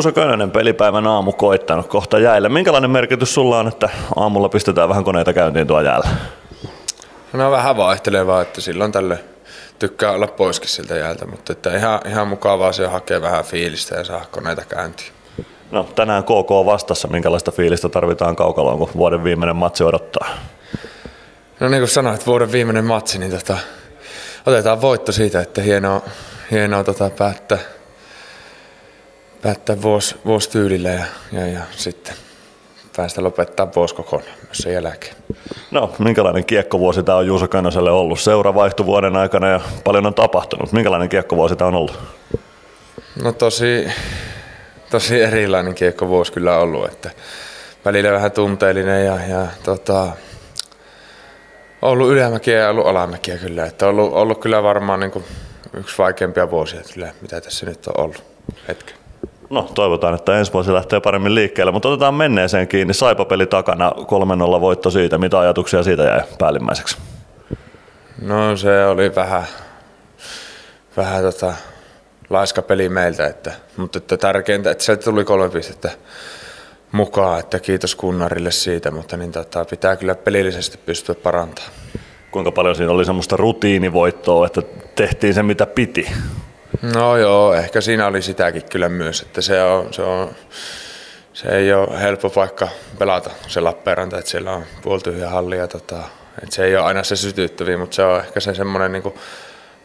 Juuso Könönen, pelipäivän aamu koittanut kohta jäällä. Minkälainen merkitys sulla on, että aamulla pistetään vähän koneita käyntiin tuo jäällä? No vähän vaihtelevaa, että silloin tälle tykkää olla poiskin siltä jäältä, mutta että ihan, ihan mukavaa se hakee vähän fiilistä ja saa koneita käyntiin. No tänään KK vastassa, minkälaista fiilistä tarvitaan kaukaloon, kun vuoden viimeinen matsi odottaa? No niin kuin sanoit, vuoden viimeinen matsi, niin tota, otetaan voitto siitä, että hienoa, hienoa tota, päättää, päättää vuosi, vuosi tyylillä ja, ja, ja sitten päästä lopettaa vuosi kokonaan myös sen jälkeen. No, minkälainen kiekkovuosi tämä on Juuso Könöselle ollut? Seura vaihtui vuoden aikana ja paljon on tapahtunut. Minkälainen kiekkovuosi tämä on ollut? No tosi, tosi erilainen kiekkovuosi kyllä ollut, että välillä vähän tunteellinen ja, ja tota, ollut ylämäkiä ja ollut alamäkiä kyllä. Että ollut, ollut kyllä varmaan niin kuin yksi vaikeimpia vuosia kyllä, mitä tässä nyt on ollut hetken. No toivotaan, että ensi vuosi lähtee paremmin liikkeelle, mutta otetaan menneeseen kiinni. Saipa-peli takana, 3-0 voitto siitä. Mitä ajatuksia siitä jäi päällimmäiseksi? No se oli vähän, vähän tota, laiska peli meiltä, että, mutta että tärkeintä, että sieltä tuli kolme pistettä mukaan, että kiitos kunnarille siitä, mutta niin tota, pitää kyllä pelillisesti pystyä parantamaan. Kuinka paljon siinä oli semmoista rutiinivoittoa, että tehtiin se mitä piti? No joo, ehkä siinä oli sitäkin kyllä myös, että se, on, se, on, se ei ole helppo paikka pelata se Lappeenranta, että siellä on puoltyhjä halli ja tota, että se ei ole aina se sytyttäviä, mutta se on ehkä se semmoinen niin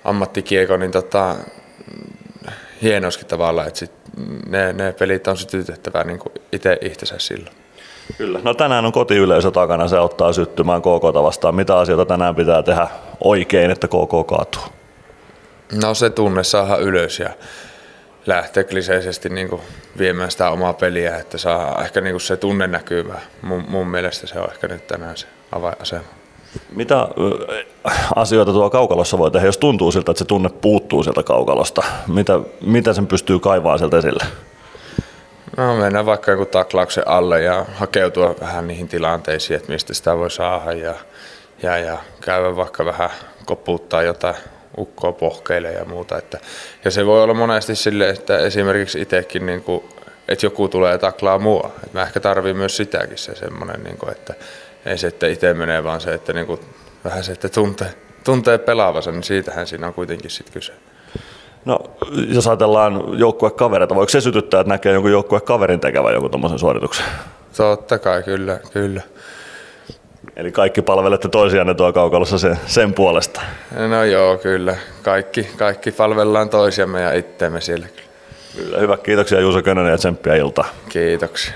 ammattikieko, niin tota, hienoskin tavalla, että sit ne, ne pelit on sytytettävää niin itse itsensä silloin. Kyllä. No tänään on kotiyleisö takana, se ottaa syttymään KK vastaan. Mitä asioita tänään pitää tehdä oikein, että KK kaatuu? No se tunne saada ylös ja lähteä kliseisesti niin kuin viemään sitä omaa peliä, että saa ehkä niin kuin se tunne näkyvää. Mun, mun mielestä se on ehkä nyt tänään se avainasema. Mitä asioita tuo kaukalossa voi tehdä, jos tuntuu siltä, että se tunne puuttuu sieltä kaukalosta? Mitä, mitä sen pystyy kaivaa sieltä esille? No mennään vaikka joku taklauksen alle ja hakeutua vähän niihin tilanteisiin, että mistä sitä voi saada ja, ja, ja käydä vaikka vähän koputtaa jotain ukkoa pohkeille ja muuta. Että, ja se voi olla monesti sille, että esimerkiksi itsekin, niin kuin, että joku tulee taklaa mua. Että mä ehkä tarvii myös sitäkin se semmoinen, niin kuin, että ei se, että itse menee, vaan se, että niin kuin, vähän se, että tuntee, tuntee pelaavansa, niin siitähän siinä on kuitenkin sitten kyse. No, jos ajatellaan joukkuekavereita, voiko se sytyttää, että näkee jonkun joukkuekaverin tekevän jonkun tuommoisen suorituksen? Totta kai, kyllä, kyllä. Eli kaikki palvelette toisianne tuo kaukalossa sen, sen puolesta? No joo, kyllä. Kaikki, kaikki palvellaan toisiamme ja itteemme siellä. Kyllä, hyvä. Kiitoksia Juuso Könönen ja tsemppiä iltaa. Kiitoksia.